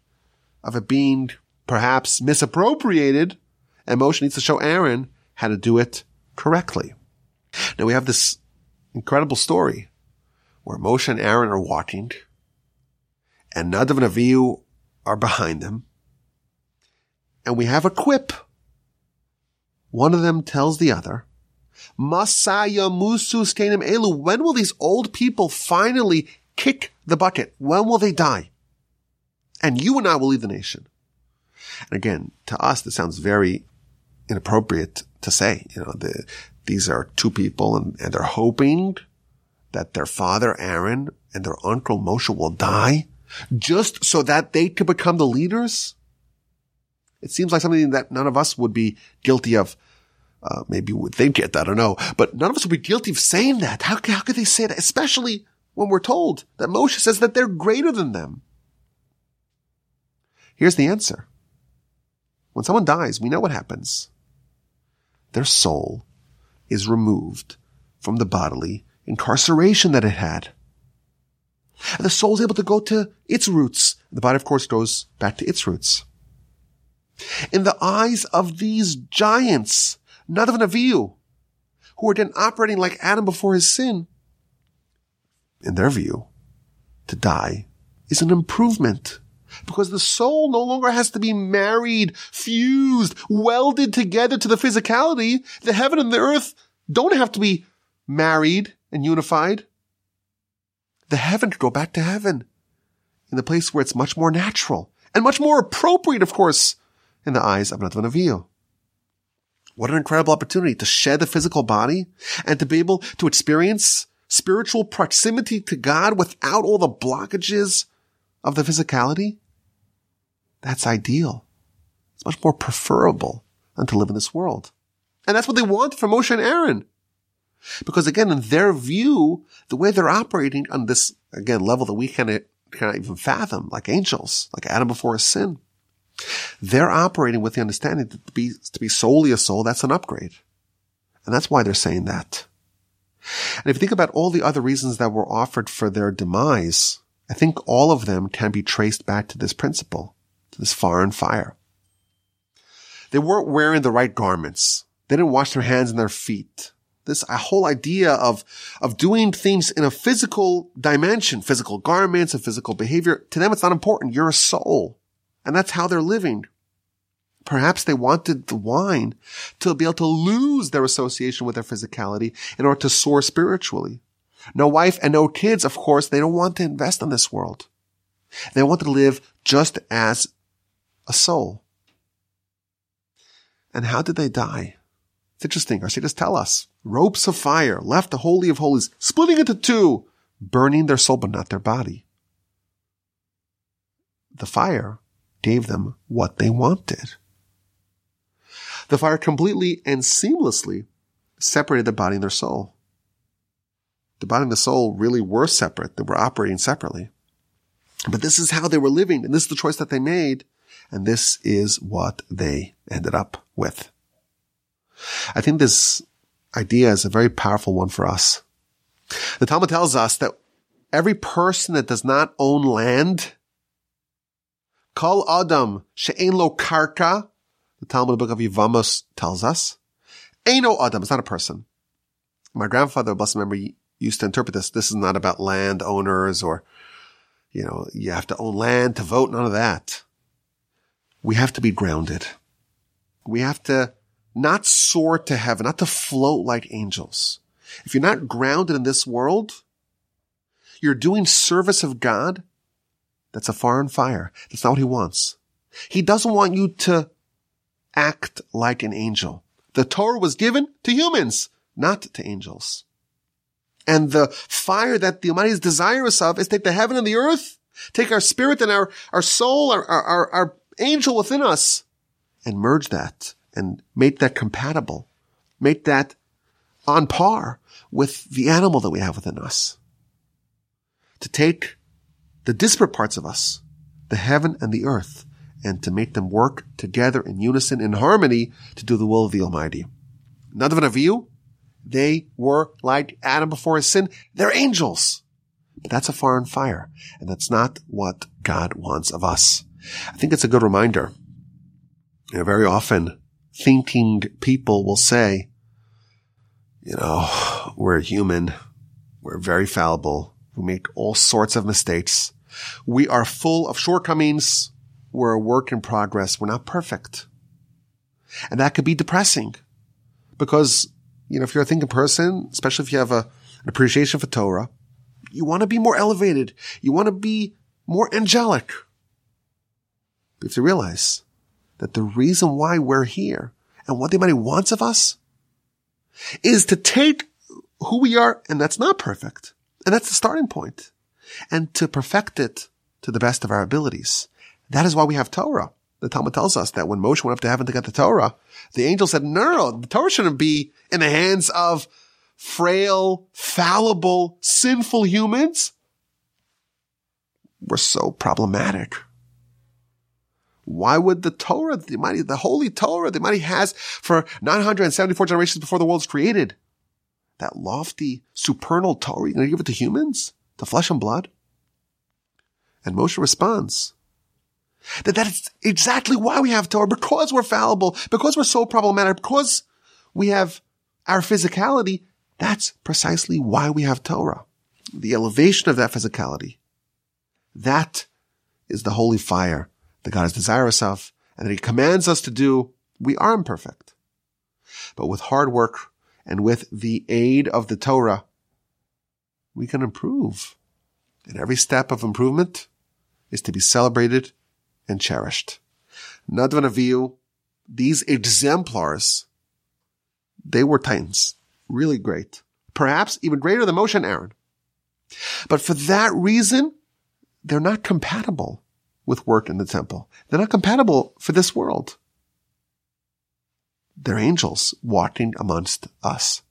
of it being perhaps misappropriated, and Moshe needs to show Aaron how to do it correctly. Now we have this incredible story where Moshe and Aaron are walking and Nadav and Avihu are behind them. And we have a quip. One of them tells the other, Masaya Musu Skanim Elu, when will these old people finally kick the bucket? When will they die? And you and I will lead the nation. And again, to us, this sounds very inappropriate to say. You know, the, these are two people and, and they're hoping that their father Aaron and their uncle Moshe will die just so that they could become the leaders? It seems like something that none of us would be guilty of. Uh, maybe we would think it, I don't know. But none of us would be guilty of saying that. How, how could they say that? Especially when we're told that Moshe says that they're greater than them. Here's the answer. When someone dies, we know what happens. Their soul is removed from the bodily incarceration that it had. And the soul is able to go to its roots. The body, of course, goes back to its roots. In the eyes of these giants, Nadav and Avihu, who were then operating like Adam before his sin, in their view, to die is an improvement because the soul no longer has to be married, fused, welded together to the physicality. The heaven and the earth don't have to be married and unified. The heaven could go back to heaven in the place where it's much more natural and much more appropriate, of course, in the eyes of Nadav and Avihu. What an incredible opportunity to shed the physical body and to be able to experience spiritual proximity to God without all the blockages of the physicality. That's ideal. It's much more preferable than to live in this world. And that's what they want from Moshe and Aaron. Because again, in their view, the way they're operating on this, again, level that we cannot, cannot even fathom, like angels, like Adam before his sin, they're operating with the understanding that to be, to be solely a soul, that's an upgrade. And that's why they're saying that. And if you think about all the other reasons that were offered for their demise, I think all of them can be traced back to this principle, to this foreign fire. They weren't wearing the right garments. They didn't wash their hands and their feet this whole idea of, of doing things in a physical dimension, physical garments and physical behavior. To them, it's not important. You're a soul. And that's how they're living. Perhaps they wanted the wine to be able to lose their association with their physicality in order to soar spiritually. No wife and no kids, of course, they don't want to invest in this world. They want to live just as a soul. And how did they die? It's interesting. Our sages tell us ropes of fire left the Holy of Holies, splitting into two, burning their soul but not their body. The fire gave them what they wanted. The fire completely and seamlessly separated the body and their soul. The body and the soul really were separate. They were operating separately. But this is how they were living, and this is the choice that they made, and this is what they ended up with. I think this idea is a very powerful one for us. The Talmud tells us that every person that does not own land, kol adam she'en lo karka, the Talmud the book of Yevamos tells us, no adam, it's not a person. My grandfather, blessed memory, used to interpret this. This is not about land owners or, you know, you have to own land to vote, none of that. We have to be grounded. We have to not soar to heaven, not to float like angels. If you're not grounded in this world, you're doing service of God. That's a foreign fire. That's not what he wants. He doesn't want you to act like an angel. The Torah was given to humans, not to angels. And the fire that the Almighty is desirous of is take the heaven and the earth, take our spirit and our, our soul, our, our, our angel within us, and merge that and make that compatible, make that on par with the animal that we have within us. To take the disparate parts of us, the heaven and the earth, and to make them work together in unison, in harmony, to do the will of the Almighty. Nadav and Avihu, they were like Adam before his sin. They're angels. But that's a foreign fire, and that's not what God wants of us. I think it's a good reminder You know, very often thinking people will say, you know, we're human. We're very fallible. We make all sorts of mistakes. We are full of shortcomings. We're a work in progress. We're not perfect. And that could be depressing because, you know, if you're a thinking person, especially if you have a, an appreciation for Torah, you want to be more elevated. You want to be more angelic. But you have to realize that the reason why we're here and what the Almighty wants of us is to take who we are, and that's not perfect. And that's the starting. And to perfect it to the best of our abilities. That is why we have Torah. The Talmud tells us that when Moshe went up to heaven to get the Torah, the angel said, no, no, the Torah shouldn't be in the hands of frail, fallible, sinful humans. We're so problematic. Why would the Torah, the mighty, the holy Torah, the mighty has for 974 generations before the world was created, that lofty, supernal Torah, you're going to give it to humans, to flesh and blood? And Moshe responds that that is exactly why we have Torah, because we're fallible, because we're so problematic, because we have our physicality. That's precisely why we have Torah. The elevation of that physicality. That is the holy fire that God is desirous of and that he commands us to do, we are imperfect. But with hard work and with the aid of the Torah, we can improve. And every step of improvement is to be celebrated and cherished. Nadav and Avihu, these exemplars, they were titans. Really great. Perhaps even greater than Moshe and Aaron. But for that reason, they're not compatible with work in the temple. They're not compatible for this world. They're angels walking amongst us.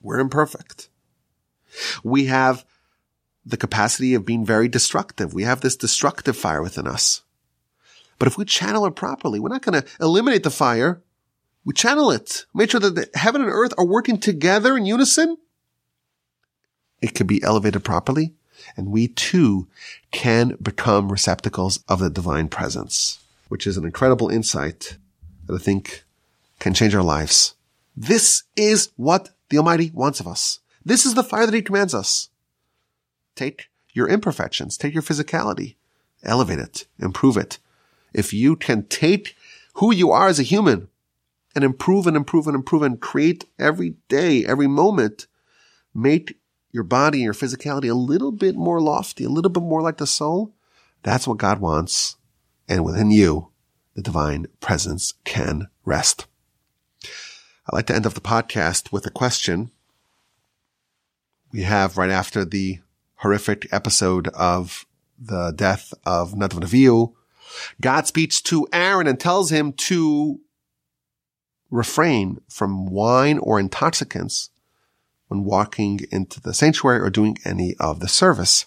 We're imperfect. We have the capacity of being very destructive. We have this destructive fire within us. But if we channel it properly, we're not going to eliminate the fire. We channel it. Make sure that heaven and earth are working together in unison. It can be elevated properly and we too can become receptacles of the divine presence, which is an incredible insight that I think can change our lives. This is what the Almighty wants of us. This is the fire that He commands us. Take your imperfections, take your physicality, elevate it, improve it. If you can take who you are as a human and improve and improve and improve and create every day, every moment, make your body, your physicality a little bit more lofty, a little bit more like the soul, that's what God wants. And within you, the divine presence can rest. I'd like to end off the podcast with a question we have right after the horrific episode of the death of Nadav and Avihu. God speaks to Aaron and tells him to refrain from wine or intoxicants when walking into the sanctuary or doing any of the service.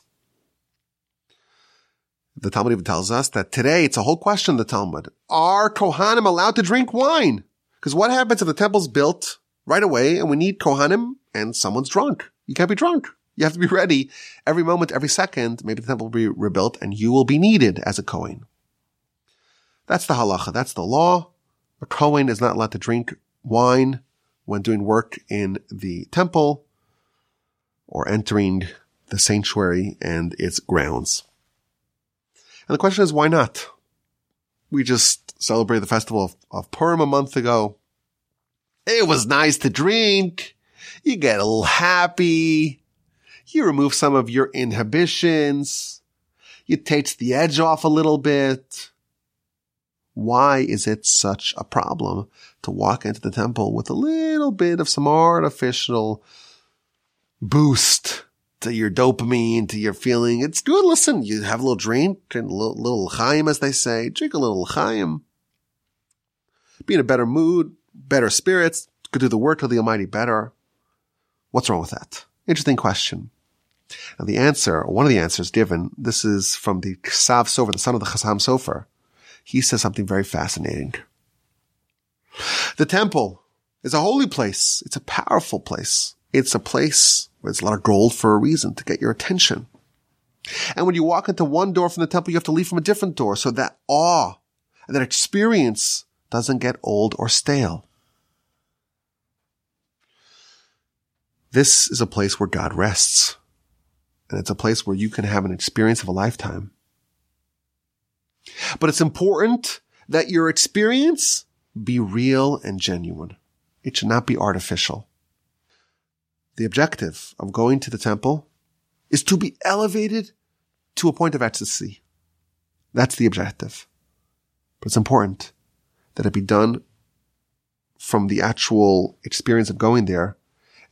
The Talmud even tells us that today it's a whole question the Talmud. Are Kohanim allowed to drink wine? Because what happens if the temple's built right away and we need Kohanim and someone's drunk? You can't be drunk. You have to be ready every moment, every second. Maybe the temple will be rebuilt and you will be needed as a Kohen. That's the halacha. That's the law. A Kohen is not allowed to drink wine when doing work in the temple or entering the sanctuary and its grounds. And the question is, why not? We just celebrated the festival of, of Purim a month ago. It was nice to drink. You get a little happy. You remove some of your inhibitions. You take the edge off a little bit. Why is it such a problem to walk into the temple with a little bit of some artificial boost to your dopamine, to your feeling? It's good. Listen, you have a little drink and a little, little chaim, as they say. Drink a little chaim. Be in a better mood, better spirits, could do the work of the Almighty better. What's wrong with that? Interesting question. And the answer, one of the answers given, this is from the Ksav Sofer, the son of the Chassam Sofer he says something very fascinating. The temple is a holy place. It's a powerful place. It's a place where there's a lot of gold for a reason to get your attention. And when you walk into one door from the temple, you have to leave from a different door. So that awe and that experience doesn't get old or stale. This is a place where God rests. And it's a place where you can have an experience of a lifetime. But it's important that your experience be real and genuine. It should not be artificial. The objective of going to the temple is to be elevated to a point of ecstasy. That's the objective. But it's important that it be done from the actual experience of going there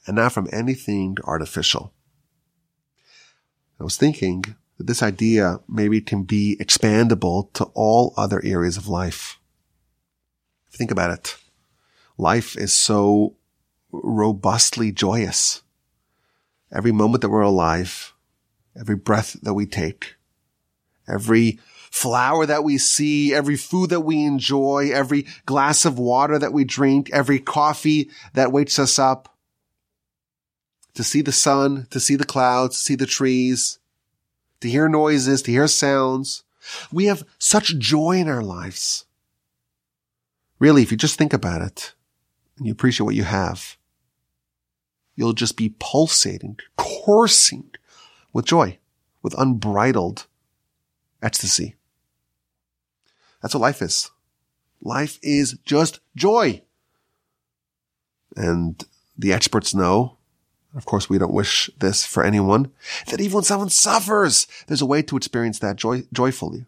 and not from anything artificial. I was thinking that this idea maybe can be expandable to all other areas of life. Think about it. Life is so robustly joyous. Every moment that we're alive, every breath that we take, every flower that we see, every food that we enjoy, every glass of water that we drink, every coffee that wakes us up, to see the sun, to see the clouds, to see the trees, to hear noises, to hear sounds. We have such joy in our lives. Really, if you just think about it and you appreciate what you have, you'll just be pulsating, coursing with joy, with unbridled ecstasy. That's what life is. Life is just joy. And the experts know of course, we don't wish this for anyone, that even when someone suffers, there's a way to experience that joy, joyfully.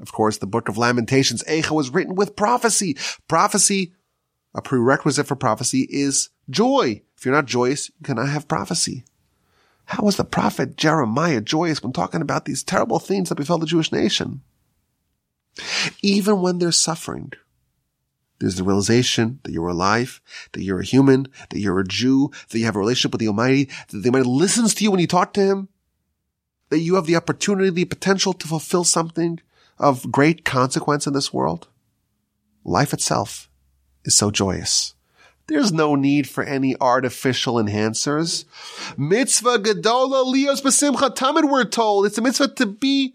Of course, the book of Lamentations, Eicha, was written with prophecy. Prophecy, a prerequisite for prophecy is joy. If you're not joyous, you cannot have prophecy. How was the prophet Jeremiah joyous when talking about these terrible things that befell the Jewish nation? Even when they're suffering, there's the realization that you're alive, that you're a human, that you're a Jew, that you have a relationship with the Almighty, that the Almighty listens to you when you talk to Him, that you have the opportunity, the potential to fulfill something of great consequence in this world. Life itself is so joyous. There's no need for any artificial enhancers. Mitzvah gedola lios besimcha tamid we're told. It's a mitzvah to be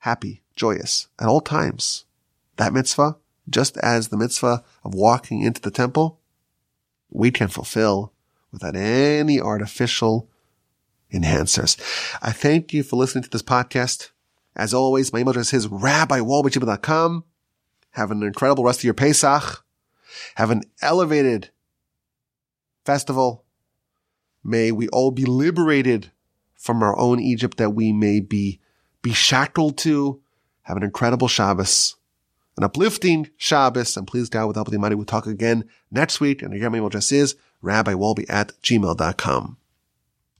happy, joyous at all times. That mitzvah just as the mitzvah of walking into the temple, we can fulfill without any artificial enhancers. I thank you for listening to this podcast. As always, my email address is rabbiwolbe.com. Have an incredible rest of your Pesach. Have an elevated festival. May we all be liberated from our own Egypt that we may be, be shackled to. Have an incredible Shabbos an uplifting Shabbos, and please God with help of the Almighty, we'll talk again next week. And my email address is rabbiwolbe at gmail.com.